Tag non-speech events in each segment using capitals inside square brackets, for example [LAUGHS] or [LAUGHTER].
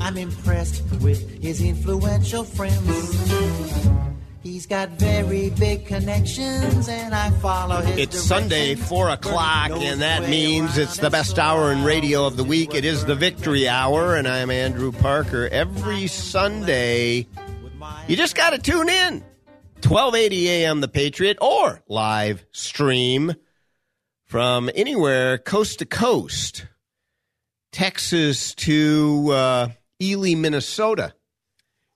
I'm impressed with his influential friends. He's got very big connections, and I follow his. It's Sunday, 4 o'clock, and that means it's the best hour in radio of the week. It is the Victory Hour, and I'm Andrew Parker. Every Sunday, you just got to tune in. 1280 a.m. The Patriot, or live stream from anywhere coast to coast. Texas to uh, Ely, Minnesota.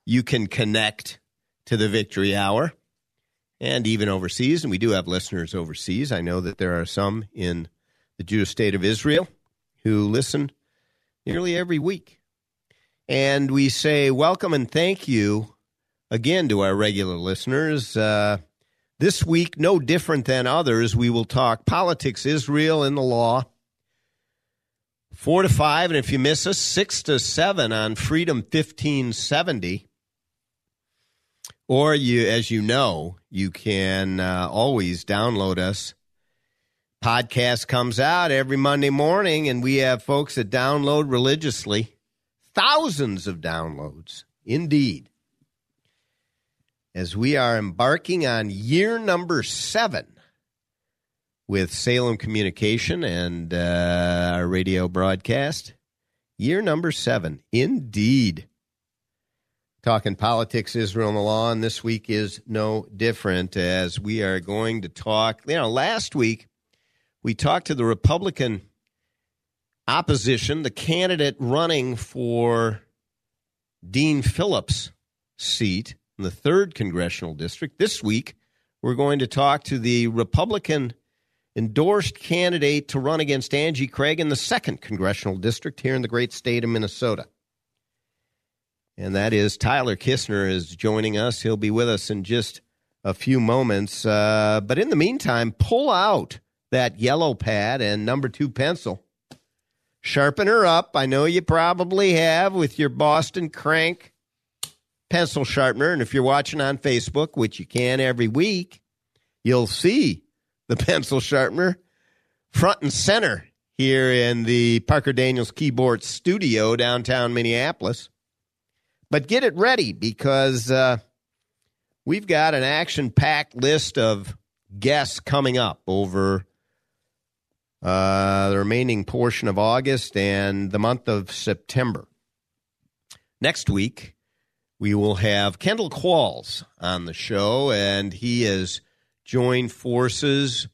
You can connect to the Victory Hour and even overseas. And we do have listeners overseas. I know that there are some in the Jewish state of Israel who listen nearly every week. And we say welcome and thank you again to our regular listeners. Uh, this week, no different than others, we will talk politics, Israel, and the law. Four to five, and if you miss us, six to seven on Freedom 1570. Or you, as you know, you can uh, always download us. Podcast comes out every Monday morning, and we have folks that download religiously. Thousands of downloads, indeed. As we are embarking on year number seven with Salem Communication and uh, our radio broadcast. Year number seven, indeed talking politics, Israel, and the law. And this week is no different as we are going to talk. You know, last week we talked to the Republican opposition, the candidate running for Dean Phillips' seat in the third congressional district. This week we're going to talk to the Republican endorsed candidate to run against Angie Craig in the second congressional district here in the great state of Minnesota and that is Tyler Kistner is joining us. He'll be with us in just a few moments. Uh, but in the meantime, pull out that yellow pad and number two pencil. Sharpen her up. I know you probably have with your Boston Crank pencil sharpener. And if you're watching on Facebook, which you can every week, you'll see the pencil sharpener front and center here in the Parker Daniels Kibort Studio downtown Minneapolis. But get it ready because uh, we've got an action packed list of guests coming up over uh, the remaining portion of August and the month of September. Next week, we will have Kendall Qualls on the show, and he has joined forces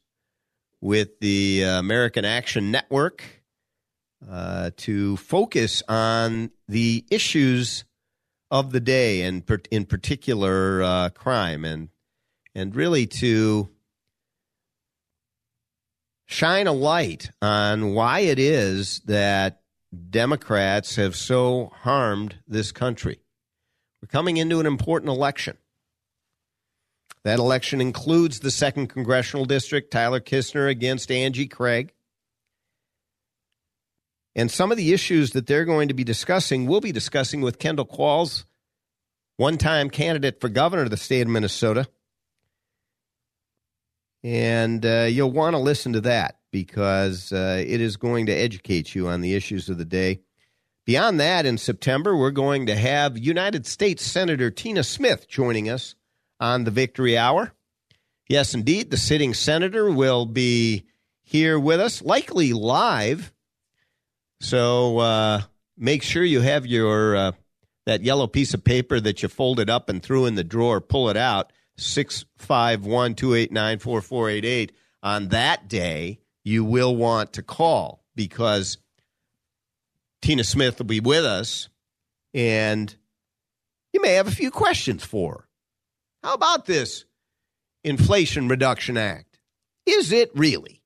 with the American Action Network uh, to focus on the issues of the day, and in particular uh, crime, and and really to shine a light on why it is that Democrats have so harmed this country. We're coming into an important election. That election includes the second congressional district, Tyler Kistner against Angie Craig. And some of the issues that they're going to be discussing, we'll be discussing with Kendall Qualls, one time candidate for governor of the state of Minnesota. And uh, you'll want to listen to that because uh, it is going to educate you on the issues of the day. Beyond that, in September, we're going to have United States Senator Tina Smith joining us on the Victory Hour. Yes, indeed, the sitting senator will be here with us, likely live so uh, make sure you have your uh, that yellow piece of paper that you folded up and threw in the drawer, pull it out, 651 289 4488. On that day, you will want to call because Tina Smith will be with us and you may have a few questions for her. How about this Inflation Reduction Act? Is it really?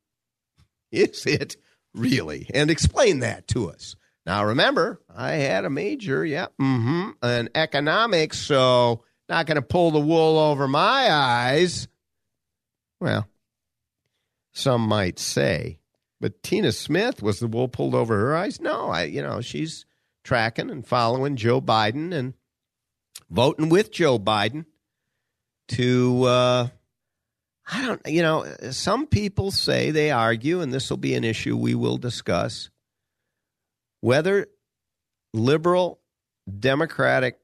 Is it really? And explain that to us. Now, remember, I had a major, yeah, mm-hmm, in economics, so not going to pull the wool over my eyes. Well, some might say. But Tina Smith, was the wool pulled over her eyes? No, I, you know, she's tracking and following Joe Biden and voting with Joe Biden to, uh, I don't, you know, some people say they argue, and this will be an issue we will discuss, whether liberal democratic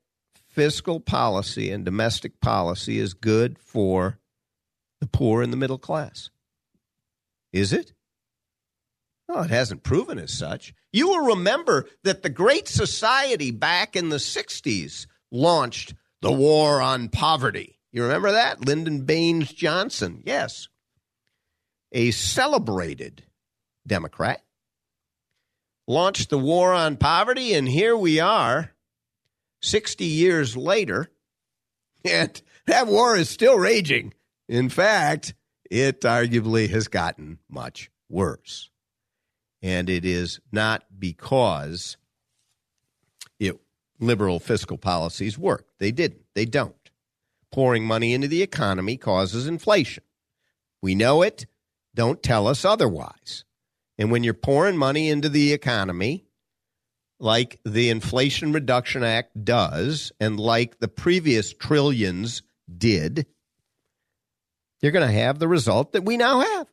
fiscal policy and domestic policy is good for the poor and the middle class. Is it? No, it hasn't proven as such. You will remember that the Great Society back in the 60s launched the War on Poverty. You remember that? Lyndon Baines Johnson, yes. A celebrated Democrat launched the War on Poverty, and here we are 60 years later, and that war is still raging. In fact, it arguably has gotten much worse. And it is not because it, liberal fiscal policies work. They didn't. They don't. Pouring money into the economy causes inflation. We know it. Don't tell us otherwise. And when you're pouring money into the economy, like the Inflation Reduction Act does, and like the previous trillions did, you're going to have the result that we now have.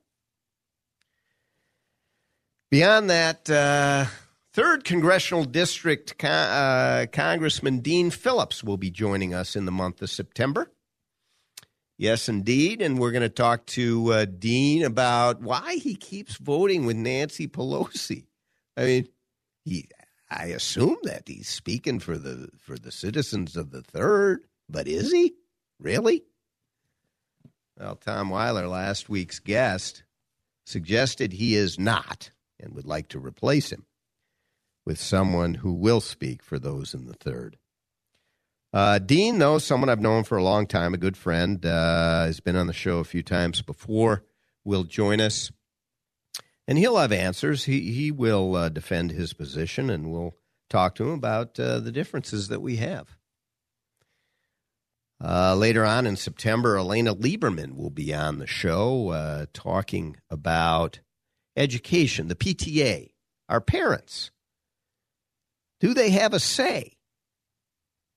Beyond that, uh, third congressional district uh, Congressman Dean Phillips will be joining us in the month of September. Yes, indeed. And we're going to talk to uh, Dean about why he keeps voting with Nancy Pelosi. I mean, he. I assume that he's speaking for the for the citizens of the third, but is he really? Well, Tom Weiler, last week's guest, suggested he is not and would like to replace him with someone who will speak for those in the third. Uh, Dean, though, someone I've known for a long time, a good friend, uh, has been on the show a few times before, will join us. And he'll have answers. He, he will uh, defend his position, and we'll talk to him about uh, the differences that we have. Uh, later on in September, Elena Lieberman will be on the show uh, talking about education, the PTA, our parents. Do they have a say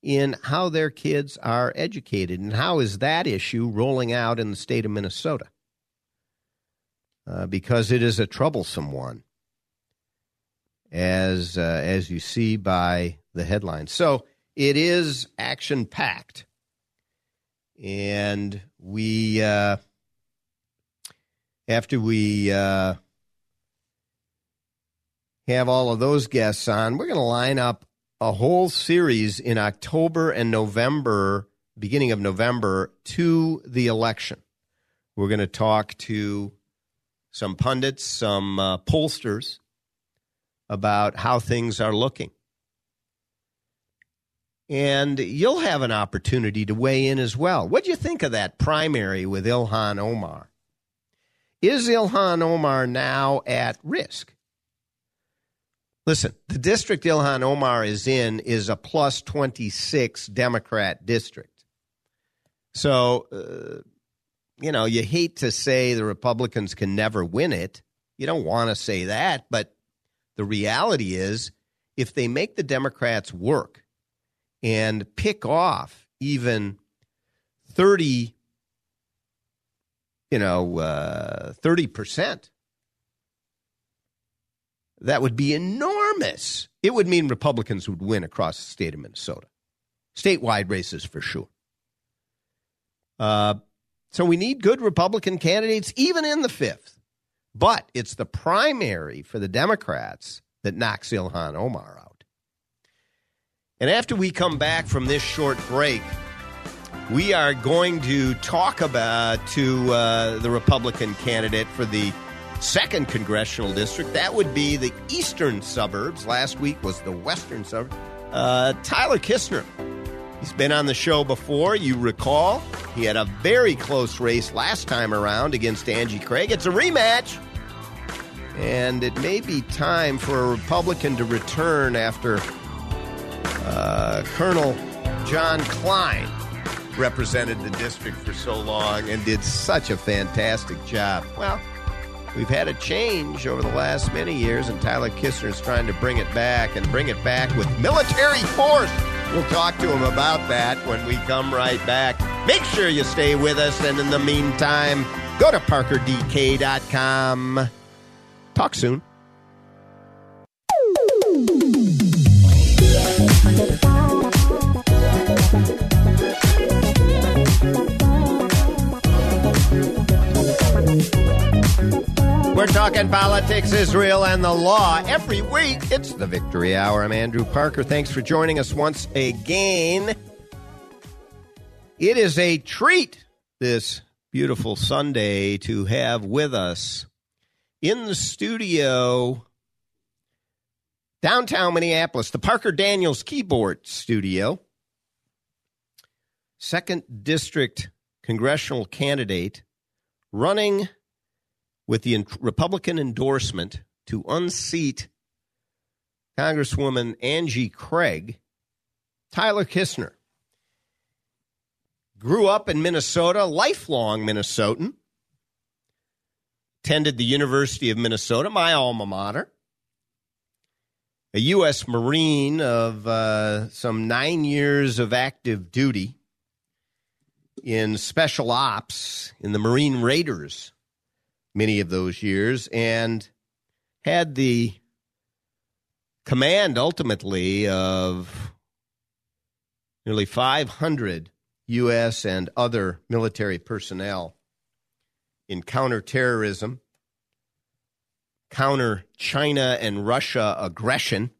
in how their kids are educated, and how is that issue rolling out in the state of Minnesota? Uh, because it is a troublesome one, as uh, as you see by the headlines. So it is action packed, and we uh, after we uh, have all of those guests on, we're going to line up a whole series in October and November, beginning of November, to the election. We're going to talk to some pundits, some uh, pollsters about how things are looking. And you'll have an opportunity to weigh in as well. What do you think of that primary with Ilhan Omar? Is Ilhan Omar now at risk? Listen, the district Ilhan Omar is in is a plus 26 Democrat district. So, uh, you know, you hate to say the Republicans can never win it. You don't want to say that. But the reality is, if they make the Democrats work and pick off even 30, you know, uh, 30% that would be enormous. It would mean Republicans would win across the state of Minnesota. Statewide races for sure. Uh, so we need good Republican candidates, even in the fifth. But it's the primary for the Democrats that knocks Ilhan Omar out. And after we come back from this short break, we are going to talk about to uh, the Republican candidate for the second congressional district. That would be the eastern suburbs. Last week was the western suburbs. Uh, Tyler Kistner. He's been on the show before. You recall he had a very close race last time around against Angie Craig. It's a rematch. And it may be time for a Republican to return after uh, Colonel John Kline represented the district for so long and did such a fantastic job. Well, we've had a change over the last many years, and Tyler Kistner is trying to bring it back and bring it back with military force. We'll talk to him about that when we come right back. Make sure you stay with us, and in the meantime, go to parkerdk.com. Talk soon. We're talking politics, Israel, and the law. Every week, it's the Victory Hour. I'm Andrew Parker. Thanks for joining us once again. It is a treat this beautiful Sunday to have with us in the studio downtown Minneapolis, the Parker Daniels Kibort Studio, second district congressional candidate running with the Republican endorsement to unseat Congresswoman Angie Craig, Tyler Kistner. Grew up in Minnesota, lifelong Minnesotan. Attended the University of Minnesota, my alma mater. A U.S. Marine of uh, some nine years of active duty in special ops in the Marine Raiders many of those years and had the command ultimately of nearly 500 U.S. and other military personnel in counterterrorism, counter China and Russia aggression.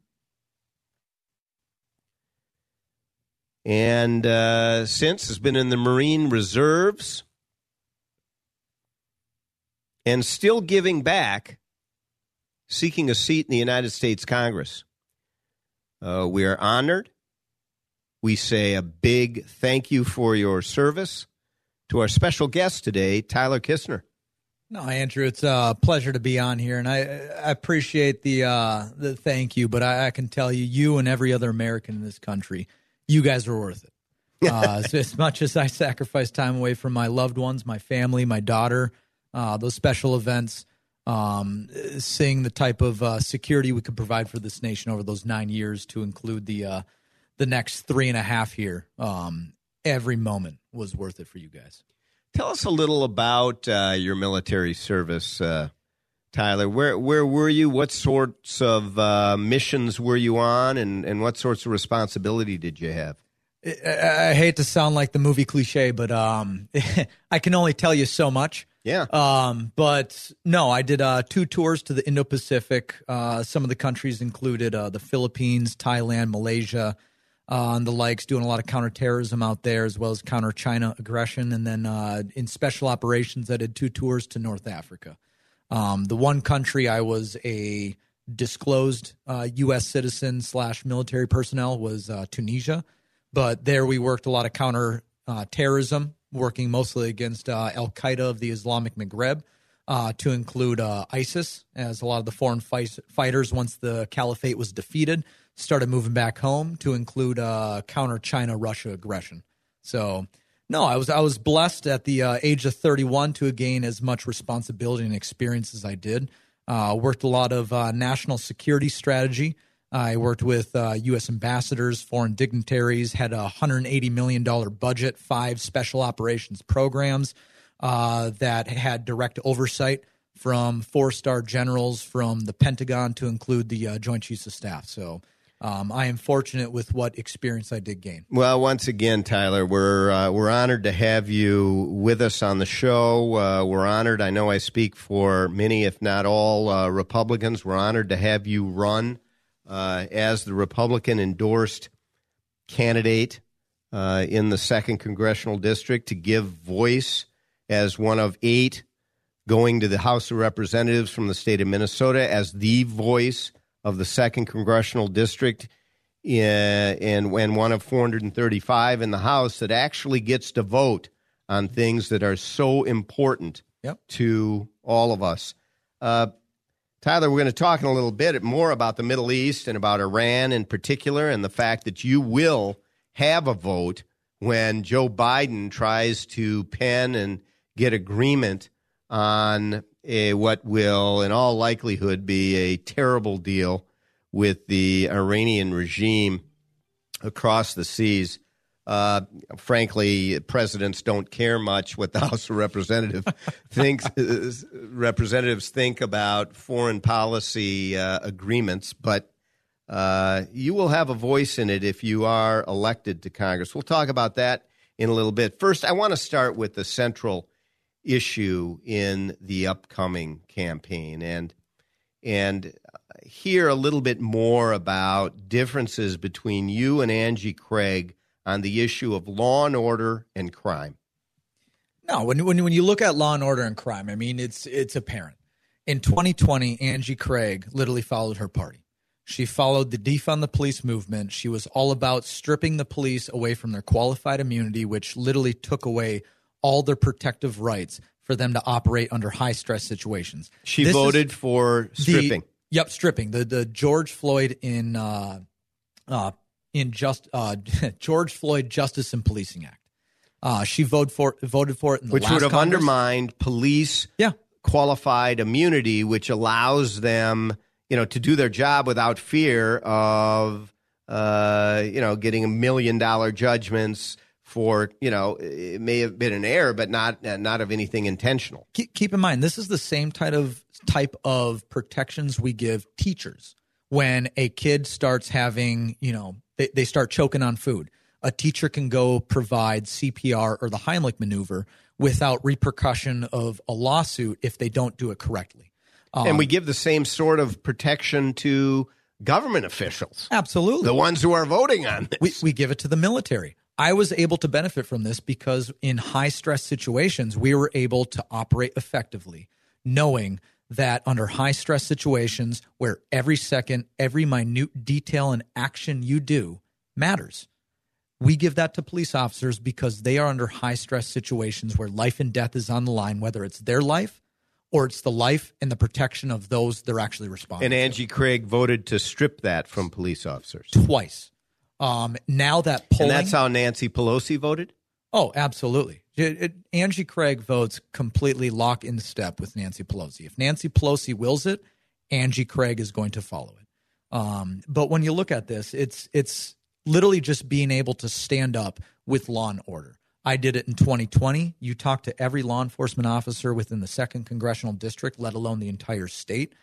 And uh, since has been in the Marine Reserves, and still giving back, seeking a seat in the United States Congress. Uh, we are honored. We say a big thank you for your service to our special guest today, Tyler Kistner. No, Andrew, it's a pleasure to be on here, and I, I appreciate the uh, the thank you. But I, I, can tell you, you and every other American in this country, you guys are worth it. [LAUGHS] Uh, so as much as I sacrifice time away from my loved ones, my family, my daughter, uh, those special events, um, seeing the type of uh, security we could provide for this nation over those nine years to include the uh, the next three and a half here. Um, every moment was worth it for you guys. Tell us a little about uh, your military service, uh, Tyler. Where where were you? What sorts of uh, missions were you on, and, and what sorts of responsibility did you have? I, I hate to sound like the movie cliche, but um, [LAUGHS] I can only tell you so much. Yeah. Um, but no, I did uh, two tours to the Indo Pacific. Uh, some of the countries included uh, the Philippines, Thailand, Malaysia, uh, and the likes, doing a lot of counterterrorism out there as well as counter China aggression. And then uh, in special operations, I did two tours to North Africa. Um, the one country I was a disclosed U.S. Uh, citizen slash military personnel was Tunisia. But there we worked a lot of counter terrorism working mostly against uh, Al Qaeda of the Islamic Maghreb, uh, to include uh, ISIS, as a lot of the foreign fight- fighters, once the caliphate was defeated, started moving back home to include uh, counter China Russia aggression. So, no, I was I was blessed at the uh, age of 31 to gain as much responsibility and experience as I did. Uh, worked a lot of national security strategy I worked with uh, U.S. ambassadors, foreign dignitaries, had a $180 million budget, five special operations programs uh, that had direct oversight from four star generals from the Pentagon to include the uh, Joint Chiefs of Staff. So um, I am fortunate with what experience I did gain. Well, once again, Tyler, we're uh, we're honored to have you with us on the show. Uh, we're honored. I know I speak for many, if not all, uh, Republicans. We're honored to have you run uh, as the Republican endorsed candidate uh, in the second congressional district to give voice as one of eight going to the House of Representatives from the state of Minnesota as the voice of the second congressional district and when one of 435 in the House that actually gets to vote on things that are so important yep. to all of us. Uh, Tyler, we're going to talk in a little bit more about the Middle East and about Iran in particular, and the fact that you will have a vote when Joe Biden tries to pen and get agreement on a, what will, in all likelihood, be a terrible deal with the Iranian regime across the seas. Uh, frankly, presidents don't care much what the [LAUGHS] House of Representatives thinks. representatives think about foreign policy uh, agreements, but uh, you will have a voice in it if you are elected to Congress. We'll talk about that in a little bit. First, I want to start with the central issue in the upcoming campaign and and hear a little bit more about differences between you and Angie Craig on the issue of law and order and crime. No, when when when you look at law and order and crime, I mean it's it's apparent. In 2020, Angie Craig literally followed her party. She followed the defund the police movement. She was all about stripping the police away from their qualified immunity, which literally took away all their protective rights for them to operate under high stress situations. She this voted for stripping. The, yep, stripping. The the George Floyd in uh, uh, in just uh, [LAUGHS] George Floyd Justice and Policing Act. Uh, she voted for voted for it, which would have Congress. undermined police yeah. qualified immunity, which allows them, you know, to do their job without fear of, uh, you know, getting a million dollar judgments for you know it may have been an error, but not not of anything intentional. Keep, keep in mind, this is the same type of type of protections we give teachers when a kid starts having you know they, they start choking on food. A teacher can go provide CPR or the Heimlich maneuver without repercussion of a lawsuit if they don't do it correctly. Um, and we give the same sort of protection to government officials. Absolutely. The ones who are voting on this. We, we give it to the military. I was able to benefit from this because in high stress situations, we were able to operate effectively, knowing that under high stress situations where every second, every minute detail and action you do matters, we give that to police officers because they are under high stress situations where life and death is on the line, whether it's their life or it's the life and the protection of those they're actually responding. And Angie to. Craig voted to strip that from police officers twice. Um, now that polling, and that's how Nancy Pelosi voted. Oh, absolutely. It, it, Angie Craig votes completely lock in step with Nancy Pelosi. If Nancy Pelosi wills it, Angie Craig is going to follow it. Um, but when you look at this, it's it's literally just being able to stand up with law and order. I did it in 2020. You talk to every law enforcement officer within the second congressional district, let alone the entire state.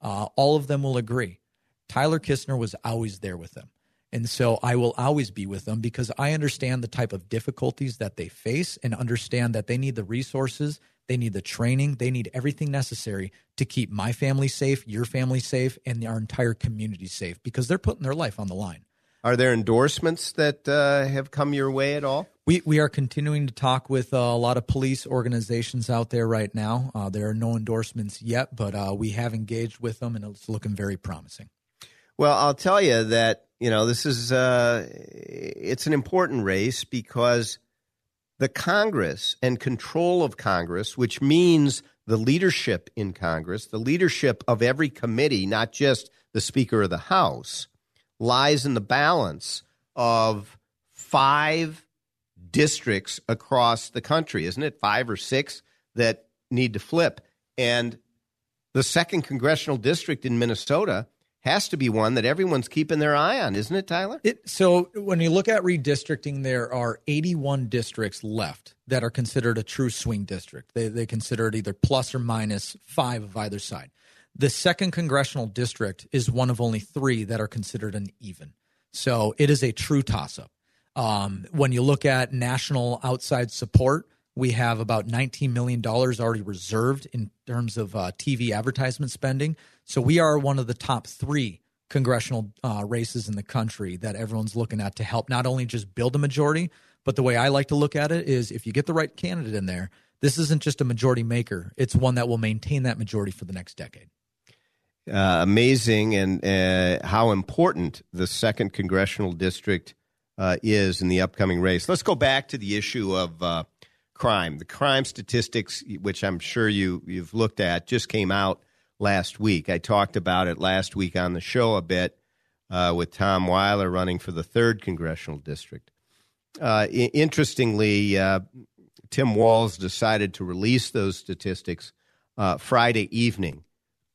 Uh, all of them will agree. Tyler Kistner was always there with them. And so I will always be with them because I understand the type of difficulties that they face and understand that they need the resources, they need the training, they need everything necessary to keep my family safe, your family safe, and our entire community safe because they're putting their life on the line. Are there endorsements that uh, have come your way at all? We we are continuing to talk with uh, a lot of police organizations out there right now. Uh, there are no endorsements yet, but uh, we have engaged with them, and it's looking very promising. Well, I'll tell you that you know this is uh, it's an important race because the Congress and control of Congress, which means the leadership in Congress, the leadership of every committee, not just the Speaker of the House, lies in the balance of five districts across the country, isn't it? Five or six that need to flip. And the second congressional district in Minnesota has to be one that everyone's keeping their eye on, isn't it, Tyler? It, so when you look at redistricting, there are 81 districts left that are considered a true swing district. They, they consider it either plus or minus five of either side. The second congressional district is one of only three that are considered an even. So it is a true toss up. Um, when you look at national outside support, we have about $19 million already reserved in terms of uh, TV advertisement spending. So we are one of the top three congressional uh, races in the country that everyone's looking at to help not only just build a majority, but the way I like to look at it is if you get the right candidate in there, this isn't just a majority maker; it's one that will maintain that majority for the next decade. Uh, amazing, and uh, how important the second congressional district uh, is in the upcoming race. Let's go back to the issue of uh, crime. The crime statistics, which I'm sure you you've looked at, just came out last week. I talked about it last week on the show a bit uh, with Tom Weiler running for the third congressional district. Uh, I- interestingly, uh, Tim Walz decided to release those statistics uh, Friday evening.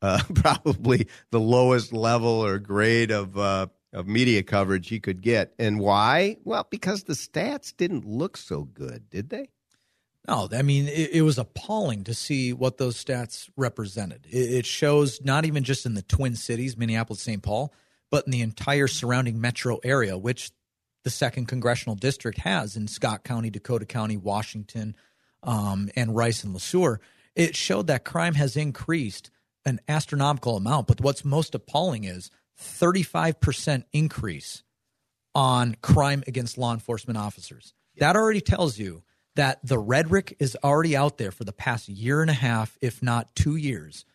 Uh, [LAUGHS] probably the lowest level or grade of uh, of media coverage he could get, and why? Well, because the stats didn't look so good, did they? No, I mean it, it, was appalling to see what those stats represented. It, it, shows not even just in the Twin Cities, Minneapolis, St. Paul, but in the entire surrounding metro area, which the second congressional district has in Scott County, Dakota County, Washington, um, and Rice and Le Sueur. It showed that crime has increased an astronomical amount. But what's most appalling is 35% increase on crime against law enforcement officers. That already tells you that the rhetoric is already out there for the past year and a half, if not two years,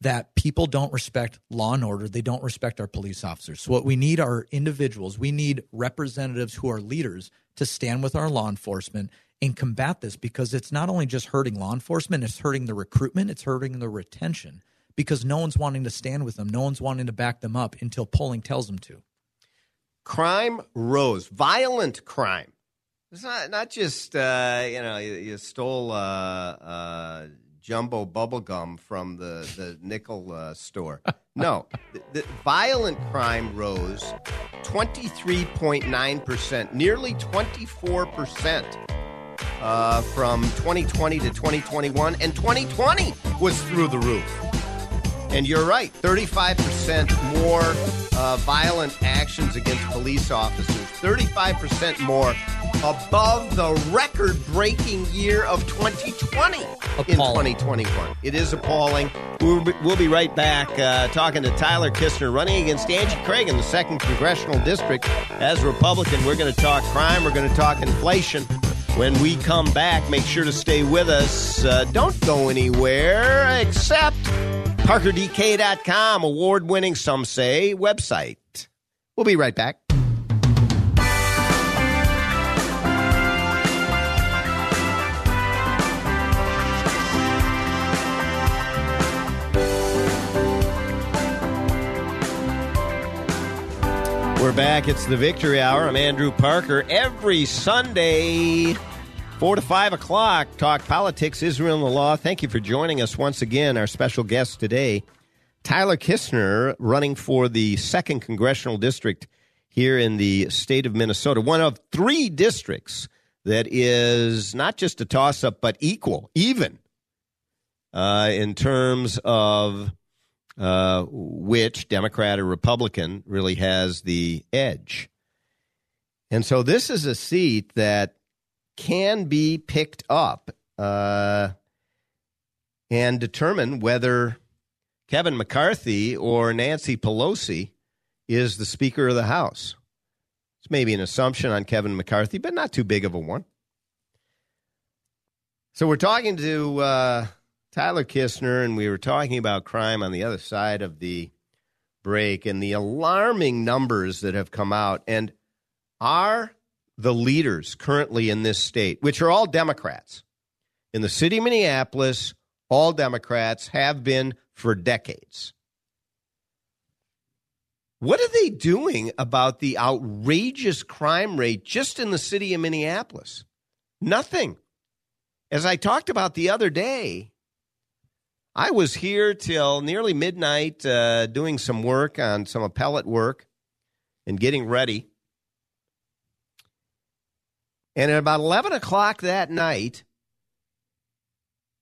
that people don't respect law and order. They don't respect our police officers. So, what we need are individuals, we need representatives who are leaders to stand with our law enforcement and combat this because it's not only just hurting law enforcement, it's hurting the recruitment, it's hurting the retention because no one's wanting to stand with them. No one's wanting to back them up until polling tells them to. Crime rose, violent crime it's not not just uh, you know you, you stole uh, uh, jumbo bubble gum from the the nickel uh, store. [LAUGHS] No, the, the, violent crime rose twenty three point nine percent, nearly twenty four percent. Uh, from 2020 to 2021, and 2020 was through the roof. And you're right, 35% more uh, violent actions against police officers, 35% more above the record breaking year of 2020 appalling. in 2021. It is appalling. We'll be, we'll be right back uh, talking to Tyler Kistner, running against Angie Craig in the 2nd Congressional District. As Republican, we're going to talk crime, we're going to talk inflation. When we come back, make sure to stay with us. Uh, don't go anywhere except ParkerDK.com, award winning, some say, website. We'll be right back. We're back. It's the Victory Hour. I'm Andrew Parker. Every Sunday, 4 to 5 o'clock, talk politics, Israel, and the law. Thank you for joining us once again. Our special guest today, Tyler Kistner, running for the 2nd Congressional District here in the state of Minnesota. One of three districts that is not just a toss up, but equal, even uh, in terms of uh, which Democrat or Republican really has the edge. And so this is a seat that can be picked up uh, and determine whether Kevin McCarthy or Nancy Pelosi is the Speaker of the House. It's maybe an assumption on Kevin McCarthy, but not too big of a one. So we're talking to uh, Tyler Kistner, and we were talking about crime on the other side of the break and the alarming numbers that have come out. And are the leaders currently in this state, which are all Democrats, in the city of Minneapolis, all Democrats have been for decades. What are they doing about the outrageous crime rate just in the city of Minneapolis? Nothing. As I talked about the other day, I was here till nearly midnight uh, doing some work on some appellate work and getting ready. And at about 11 o'clock that night,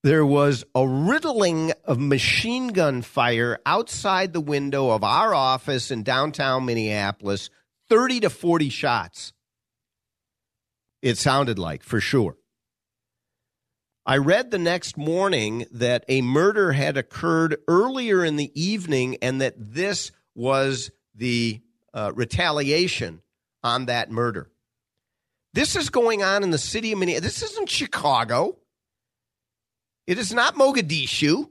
there was a riddling of machine gun fire outside the window of our office in downtown Minneapolis 30 to 40 shots. It sounded like, for sure. I read the next morning that a murder had occurred earlier in the evening and that this was the uh, retaliation on that murder. This is going on in the city of Minneapolis. This isn't Chicago. It is not Mogadishu.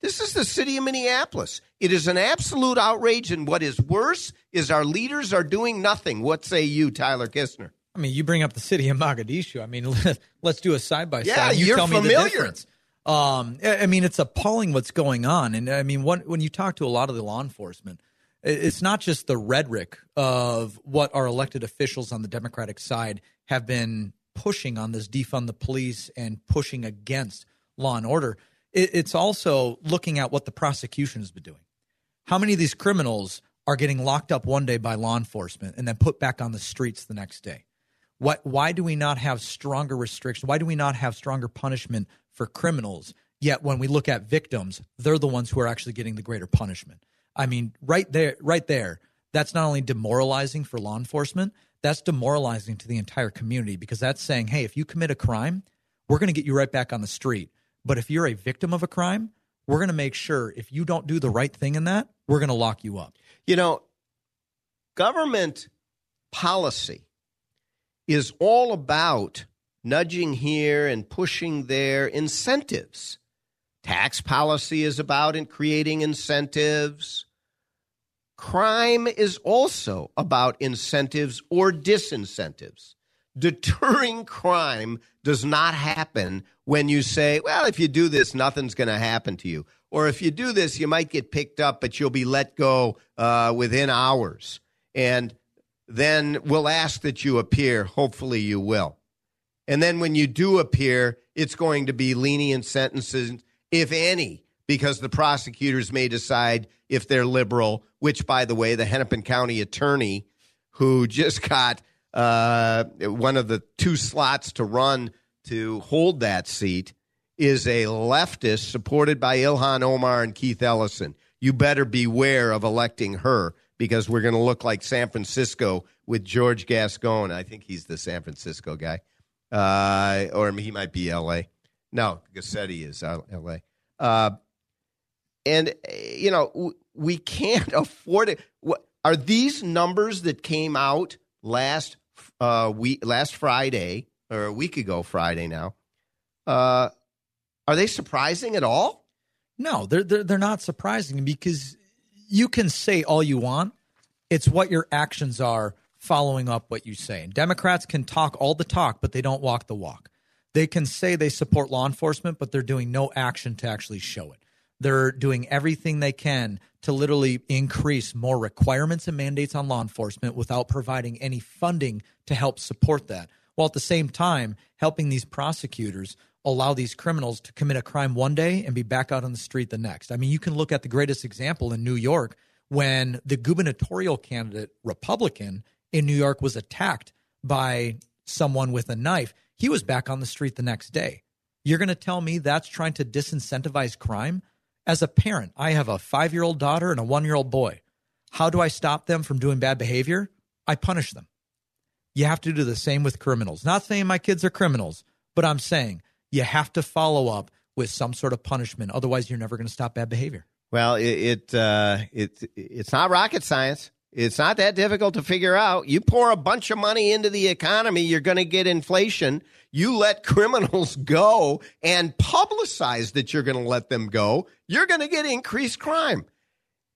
This is the city of Minneapolis. It is an absolute outrage, and what is worse is our leaders are doing nothing. What say you, Tyler Kistner? I mean, you bring up the city of Mogadishu. I mean, [LAUGHS] let's do a side by side. Yeah, you you're tell me familiar. the difference. Um, I mean, it's appalling what's going on, and I mean, when, when you talk to a lot of the law enforcement, it's not just the rhetoric of what our elected officials on the Democratic side have been pushing on this defund the police and pushing against law and order. It's also looking at what the prosecution has been doing. How many of these criminals are getting locked up one day by law enforcement and then put back on the streets the next day? What, why do we not have stronger restrictions? Why do we not have stronger punishment for criminals? Yet when we look at victims, they're the ones who are actually getting the greater punishment. I mean, right there, right there, that's not only demoralizing for law enforcement, that's demoralizing to the entire community because that's saying, hey, if you commit a crime, we're going to get you right back on the street. But if you're a victim of a crime, we're going to make sure if you don't do the right thing in that, we're going to lock you up. You know, government policy is all about nudging here and pushing there incentives. Tax policy is about in creating incentives. Crime is also about incentives or disincentives. Deterring crime does not happen when you say, well, if you do this, nothing's going to happen to you. Or if you do this, you might get picked up, but you'll be let go uh, within hours. And then we'll ask that you appear. Hopefully, you will. And then when you do appear, it's going to be lenient sentences, if any, because the prosecutors may decide if they're liberal, which, by the way, the Hennepin County attorney who just [LAUGHS] got uh, one of the two slots to run to hold that seat is a leftist supported by Ilhan Omar and Keith Ellison. You better beware of electing her because we're going to look like San Francisco with George Gascon. I think he's the San Francisco guy, uh, or he might be L.A. No, Garcetti is L.A. Uh, and you know we can't [LAUGHS] afford it. Are these numbers that came out last uh, week, last Friday or a week ago Friday now? Uh, are they surprising at all? No, they're, they're they're not surprising because you can say all you want. It's what your actions are following up what you say. And Democrats can talk all the talk, but they don't walk the walk. They can say they support law enforcement, but they're doing no action to actually show it. They're doing everything they can to literally increase more requirements and mandates on law enforcement without providing any funding to help support that. While at the same time, helping these prosecutors allow these criminals to commit a crime one day and be back out on the street the next. I mean, you can look at the greatest example in New York when the gubernatorial candidate Republican in New York was attacked by someone with a knife. He was back on the street the next day. You're going to tell me that's trying to disincentivize crime? As a parent, I have a five year old daughter and a one year old boy. How do I stop them from doing bad behavior? I punish them. You have to do the same with criminals. Not saying my kids are criminals, but I'm saying you have to follow up with some sort of punishment. Otherwise, you're never going to stop bad behavior. Well, it it, uh, it it's not rocket science. It's not that difficult to figure out. You pour a bunch of money into the economy, you're going to get inflation. You let [LAUGHS] criminals go and publicize that you're going to let them go, you're going to get increased crime.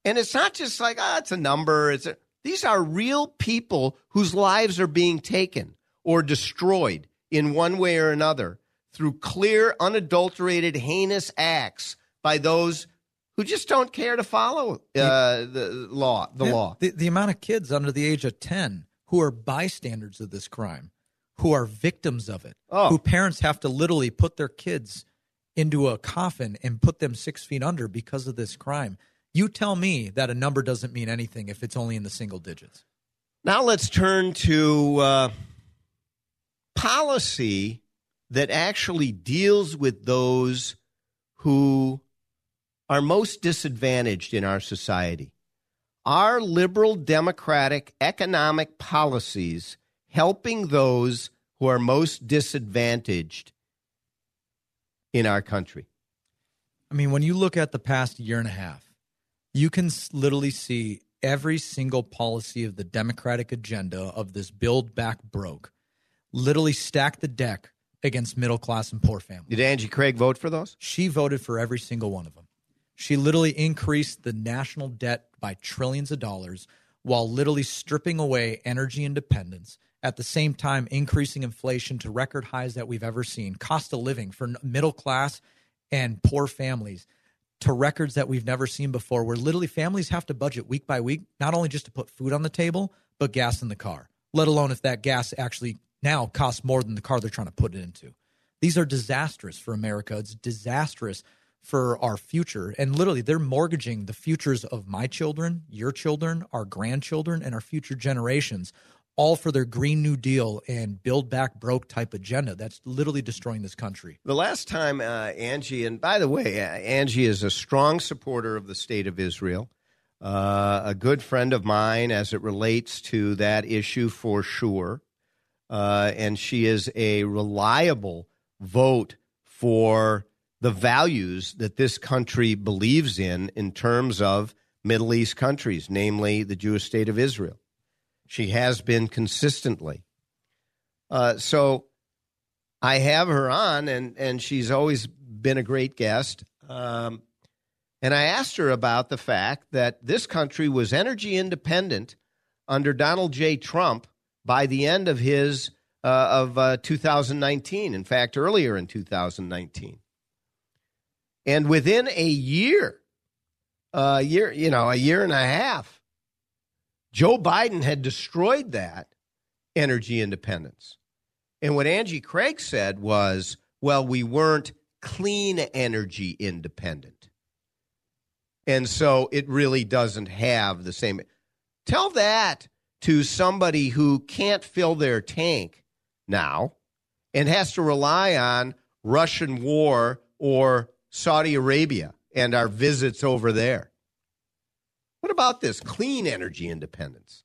And it's not just like, ah, oh, it's a number. It's a, these are real people whose lives are being taken or destroyed in one way or another through clear, unadulterated, heinous acts by those who just don't care to follow uh, the law. The yeah, law. The, the amount of kids under the age of ten who are bystanders of this crime, who are victims of it, oh. who parents have to literally put their kids into a coffin and put them six feet under because of this crime. You tell me that a number doesn't mean anything if it's only in the single digits. Now let's turn to uh, policy that actually deals with those who are most disadvantaged in our society. Are liberal democratic economic policies helping those who are most disadvantaged in our country. I mean, when you look at the past year and a half, you can literally see every single policy of the Democratic agenda of this build back broke literally stacked the deck against middle class and poor families. Did Angie Craig vote for those? She voted for every single one of them. She literally increased the national debt by trillions of dollars while literally stripping away energy independence. At the same time, increasing inflation to record highs that we've ever seen, cost of living for middle class and poor families to records that we've never seen before, where literally families have to budget week by week, not only just to put food on the table, but gas in the car, let alone if that gas actually now costs more than the car they're trying to put it into. These are disastrous for America. It's disastrous for our future. And literally, they're mortgaging the futures of my children, your children, our grandchildren, and our future generations, all for their Green New Deal and Build Back Broke type agenda. That's literally destroying this country. The last time uh, Angie, and by the way, uh, Angie is a strong supporter of the state of Israel, uh, a good friend of mine as it relates to that issue for sure. Uh, and she is a reliable vote for the values that this country believes in in terms of Middle East countries, namely the Jewish state of Israel. She has been consistently. Uh, so I have her on, and, and she's always been a great guest. Um, and I asked her about the fact that this country was energy independent under Donald J. Trump by the end of his uh, of uh, 2019. In fact, earlier in 2019. And within a year, a year, you know, a year and a half, Joe Biden had destroyed that energy independence. And what Angie Craig said was, well, we weren't clean energy independent. And so it really doesn't have the same. Tell that to somebody who can't fill their tank now and has to rely on Russian war or Saudi Arabia and our visits over there. What about this clean energy independence?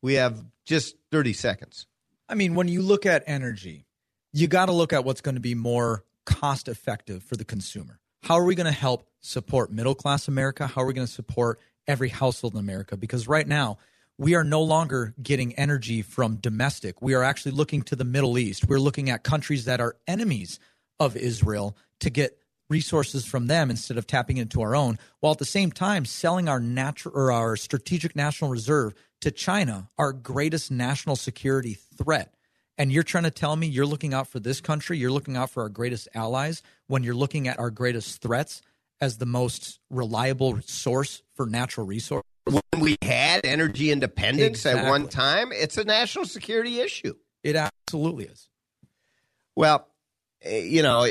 We have just 30 seconds. I mean, when you look at energy, you got to look at what's going to be more cost effective for the consumer. How are we going to help support middle class America? How are we going to support every household in America? Because right now, we are no longer getting energy from domestic. We are actually looking to the Middle East. We're looking at countries that are enemies of Israel to get resources from them instead of tapping into our own, while at the same time selling our natural or our strategic national reserve to China, our greatest national security threat. And you're trying to tell me you're looking out for this country, you're looking out for our greatest allies when you're looking at our greatest threats as the most reliable source for natural resources when we had energy independence exactly. at one time, it's a national security issue. It absolutely is. Well, eh, you know,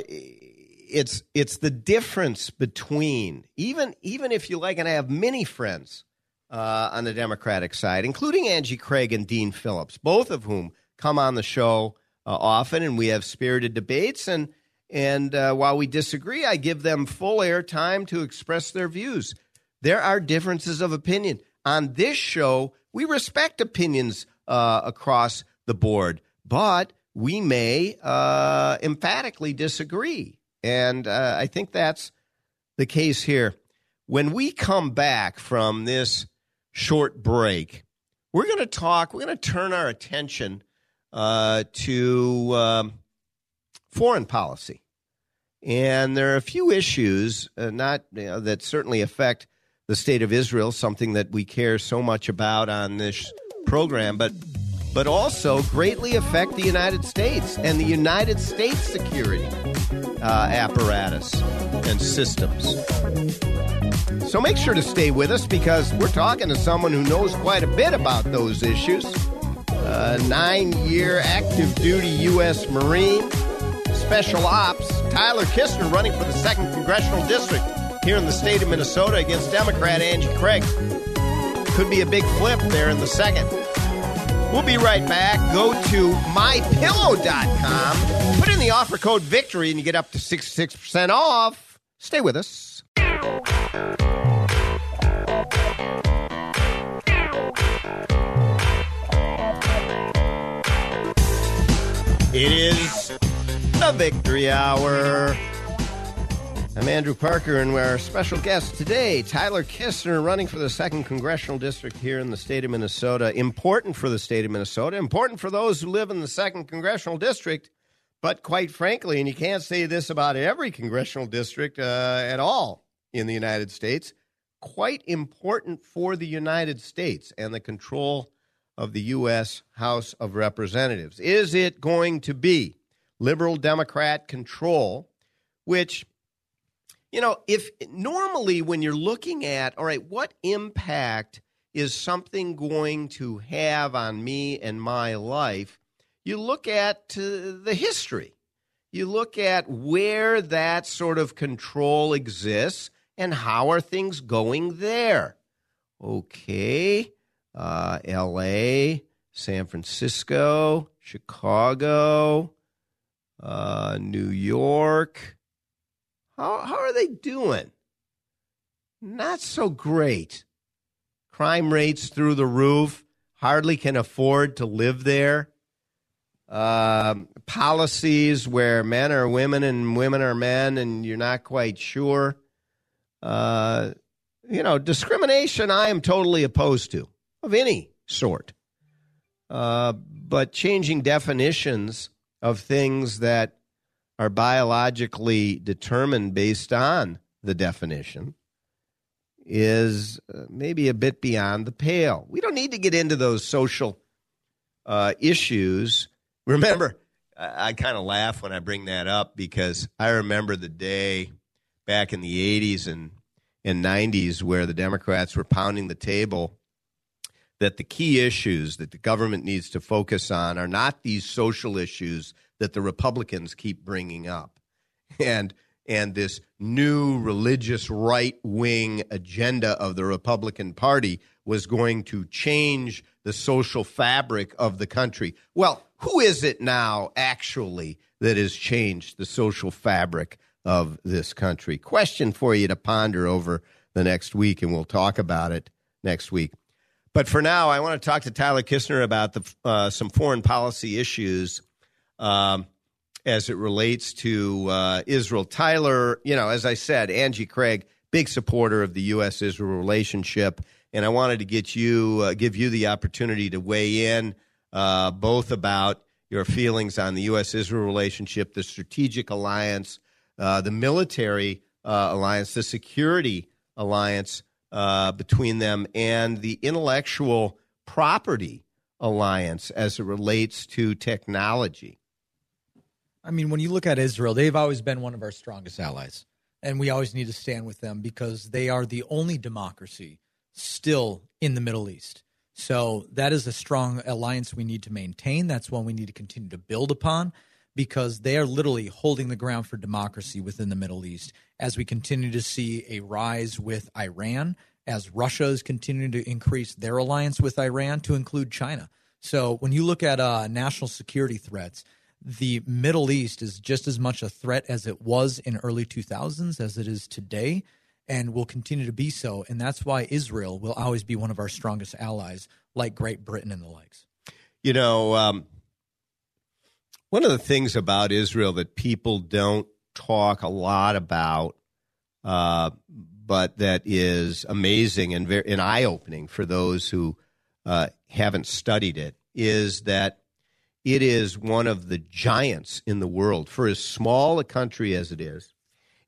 it's it's the difference between even even if you like, and I have many friends uh, on the Democratic side, including Angie Craig and Dean Phillips, both of whom come on the show uh, often, and we have spirited debates. And and uh, while we disagree, I give them full air time to express their views. There are differences of opinion. On this show, we respect opinions uh, across the board, but we may uh, emphatically disagree. And uh, I think that's the case here. When we come back from this short break, we're going to talk, we're going to turn our attention uh, to um, foreign policy. And there are a few issues, uh, not you know, that certainly affect the state of Israel, something that we care so much about on this program, but but also greatly affect the United States and the United States security uh, apparatus and systems. So make sure to stay with us because we're talking to someone who knows quite a bit about those issues. Uh, nine year active duty U.S. Marine, Special Ops, Tyler Kistner running for the 2nd Congressional District here in the state of Minnesota against Democrat Angie Craig. Could be a big flip there in the second. We'll be right back. Go to mypillow.com, put in the offer code VICTORY, and you get up to 66% off. Stay with us. It is the Victory Hour. I'm Andrew Parker, and we're our special guest today, Tyler Kistner, running for the second congressional district here in the state of Minnesota. Important for the state of Minnesota, important for those who live in the second congressional district. But quite frankly, and you can't say this about every congressional district uh, at all in the United States, quite important for the United States and the control of the U.S. House of Representatives. Is it going to be liberal Democrat control, which you know, if normally when you're looking at, all right, what impact is something going to have on me and my life, you look at uh, the history. You look at where that sort of control exists and how are things going there. Okay, uh, L.A., San Francisco, Chicago, uh, New York, how, how are they doing? Not so great. Crime rates through the roof. Hardly can afford to live there. Um, policies where men are women and women are men, and you're not quite sure. Uh, you know, discrimination I am totally opposed to of any sort. Uh, but changing definitions of things that are biologically determined based on the definition is uh, maybe a bit beyond the pale. We don't need to get into those social uh, issues. Remember, I, I kind of laugh when I bring that up because I remember the day back in the 80s and, and 90s where the Democrats were pounding the table that the key issues that the government needs to focus on are not these social issues that the Republicans keep bringing up. And and this new religious right wing agenda of the Republican Party was going to change the social fabric of the country. Well, who is it now actually that has changed the social fabric of this country? Question for you to ponder over the next week, and we'll talk about it next week. But for now, I want to talk to Tyler Kistner about the, uh, some foreign policy issues um, as it relates to uh, Israel. Tyler, you know, as I said, Angie Craig, big supporter of the U.S. Israel relationship, and I wanted to get you, uh, give you the opportunity to weigh in uh, both about your feelings on the U.S. Israel relationship, the strategic alliance, uh, the military uh, alliance, the security alliance uh, between them, and the intellectual property alliance as it relates to technology. I mean, when you look at Israel, they've always been one of our strongest allies. And we always need to stand with them because they are the only democracy still in the Middle East. So that is a strong alliance we need to maintain. That's one we need to continue to build upon because they are literally holding the ground for democracy within the Middle East as we continue to see a rise with Iran, as Russia is continuing to increase their alliance with Iran to include China. So when you look at uh, national security threats, the Middle East is just as much a threat as it was in early 2000s as it is today and will continue to be so. And that's why Israel will always be one of our strongest allies, like Great Britain and the likes. You know, um, one of the things about Israel that people don't talk a lot about, uh, but that is amazing and very and eye opening for those who uh, haven't studied it, is that it is one of the giants in the world for as small a country as it is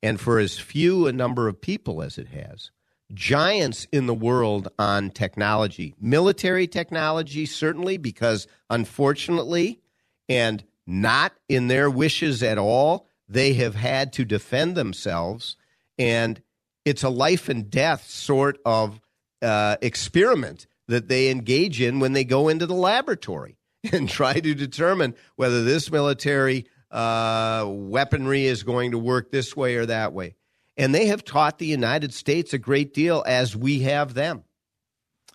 and for as few a number of people as it has. Giants in the world on technology, military technology, certainly, because unfortunately, and not in their wishes at all, they have had to defend themselves. And it's a life and death sort of uh, experiment that they engage in when they go into the laboratory. [LAUGHS] and try to determine whether this military uh, weaponry is going to work this way or that way. And they have taught the United States a great deal as we have them.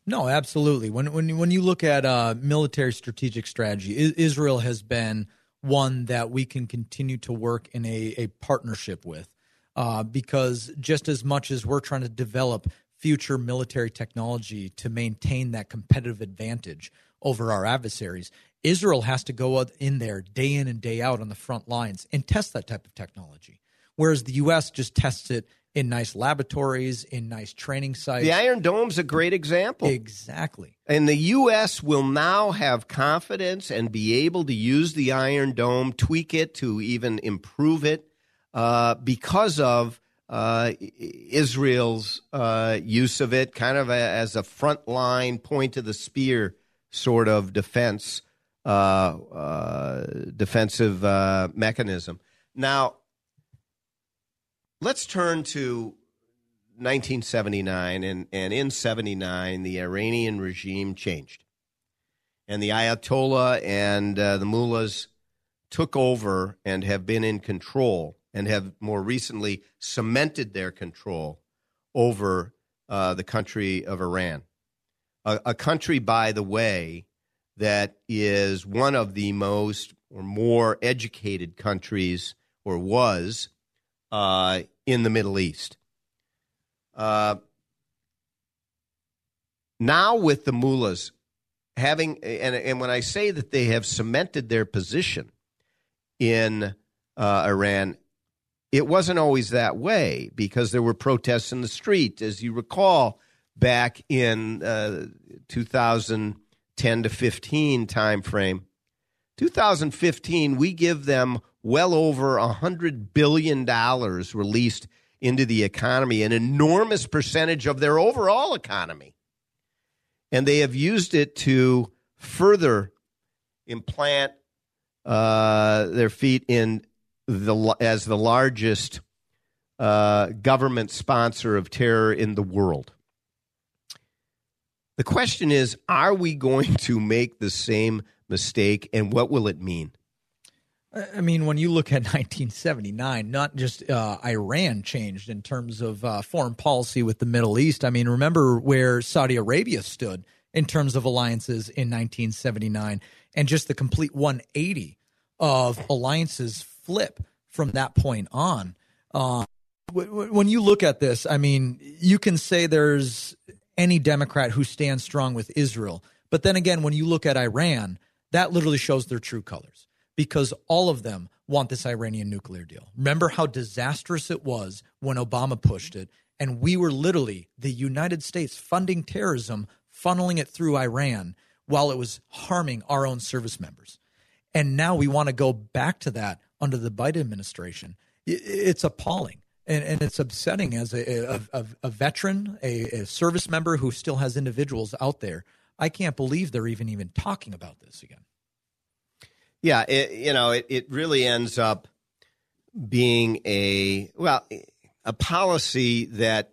No, absolutely. When when when you look at uh, military strategic strategy, I- Israel has been one that we can continue to work in a, a partnership with, uh, because just as much as we're trying to develop future military technology to maintain that competitive advantage, over our adversaries. Israel has to go in there day in and day out on the front lines and test that type of technology. whereas the U.S. just tests it in nice laboratories, in nice training sites. The Iron Dome's a great example. Exactly. And the U.S. will now have confidence and be able to use the Iron Dome, tweak it to even improve it uh, because of uh, Israel's uh, use of it, kind of a, as a front line point of the spear sort of defense, uh, uh, defensive uh, mechanism. Now, let's turn to 1979, and, and in 79, the Iranian regime changed. And the Ayatollah and uh, the mullahs took over and have been in control and have more recently cemented their control over uh, the country of Iran. A, a country, by the way, that is one of the most or more educated countries, or was, uh, in the Middle East. Uh, now, with the mullahs having, and, and when I say that they have cemented their position in uh, Iran, it wasn't always that way because there were protests in the street, as you recall, back in uh, 2010 to 15 timeframe. 2015, we give them well over $100 billion released into the economy, an enormous percentage of their overall economy. And they have used it to further implant uh, their feet in the as the largest uh, government sponsor of terror in the world. The question is: Are we going to make the same mistake, and what will it mean? I mean, when you look at [LAUGHS] 1979, not just uh, Iran changed in terms of uh, foreign policy with the Middle East. I mean, remember where Saudi Arabia stood in terms of alliances in 1979, and just the complete 180 of alliances flip from that point on. Uh, when you look at this, I mean, you can say there's any Democrat who stands strong with Israel, but then again, when you look at Iran, that literally shows their true colors because all of them want this Iranian nuclear deal. Remember how disastrous it was when Obama pushed it, and we were literally the United States funding terrorism, funneling it through Iran while it was harming our own service members. And now we want to go back to that under the Biden administration. It's appalling. And, and it's upsetting as a, a, a veteran, a, a service member who still has individuals out there. I can't believe they're even even talking about this again. Yeah, it, you know, it, it really ends up being a well a policy that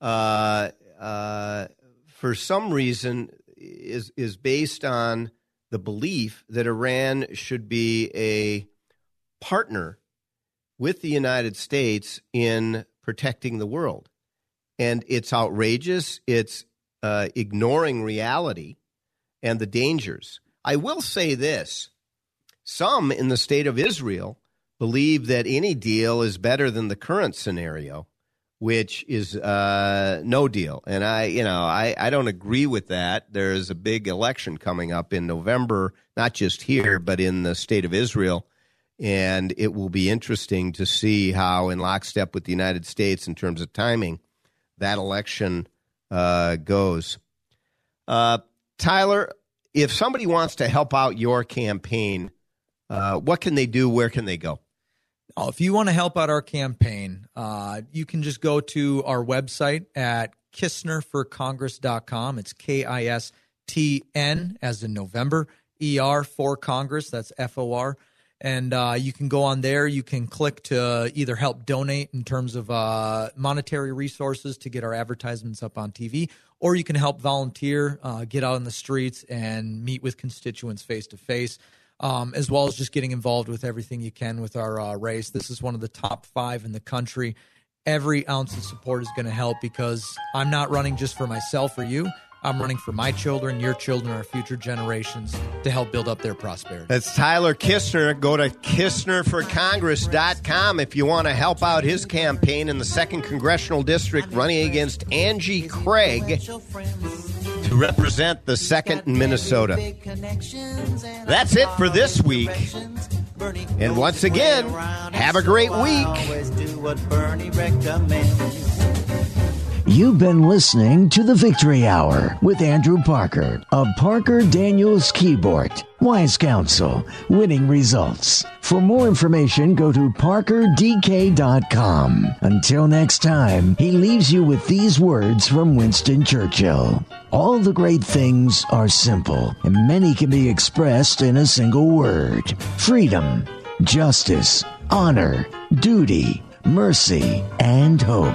uh, uh, for some reason is is based on the belief that Iran should be a partner with the United States in protecting the world, and it's outrageous. It's uh, ignoring reality and the dangers. I will say this some in the state of Israel believe that any deal is better than the current scenario, which is uh, no deal. And I, you know, I, I don't agree with that. There is a big election coming up in November, not just here, but in the state of Israel. And it will be interesting to see how, in lockstep with the United States in terms of timing, that election uh, goes. Uh, Tyler, if somebody wants to help out your campaign, uh, what can they do? Where can they go? Oh, if you want to help out our campaign, uh, you can just go to our website at kistnerforcongress.com. It's K I S T N as in November, E R for Congress. That's F O R. And uh, you can go on there. You can click to either help donate in terms of uh, monetary resources to get our advertisements up on TV, or you can help volunteer, uh, get out in the streets, and meet with constituents face to face as well as just getting involved with everything you can with our uh, race. This is one of the top five in the country. Every ounce of support is going to help because I'm not running just for myself or you. I'm running for my children, your children, our future generations to help build up their prosperity. That's Tyler Kistner. Go to KistnerForCongress.com if you want to help out his campaign in the 2nd Congressional District running against Angie Craig to represent the 2nd in Minnesota. That's it for this week. And once again, have a and great so I week. You've been listening to the Victory Hour with Andrew Parker of Parker Daniels Kibort. Wise Counsel, winning results. For more information, go to parkerdk.com. Until next time, he leaves you with these words from Winston Churchill. All the great things are simple, and many can be expressed in a single word. Freedom, justice, honor, duty, mercy, and hope.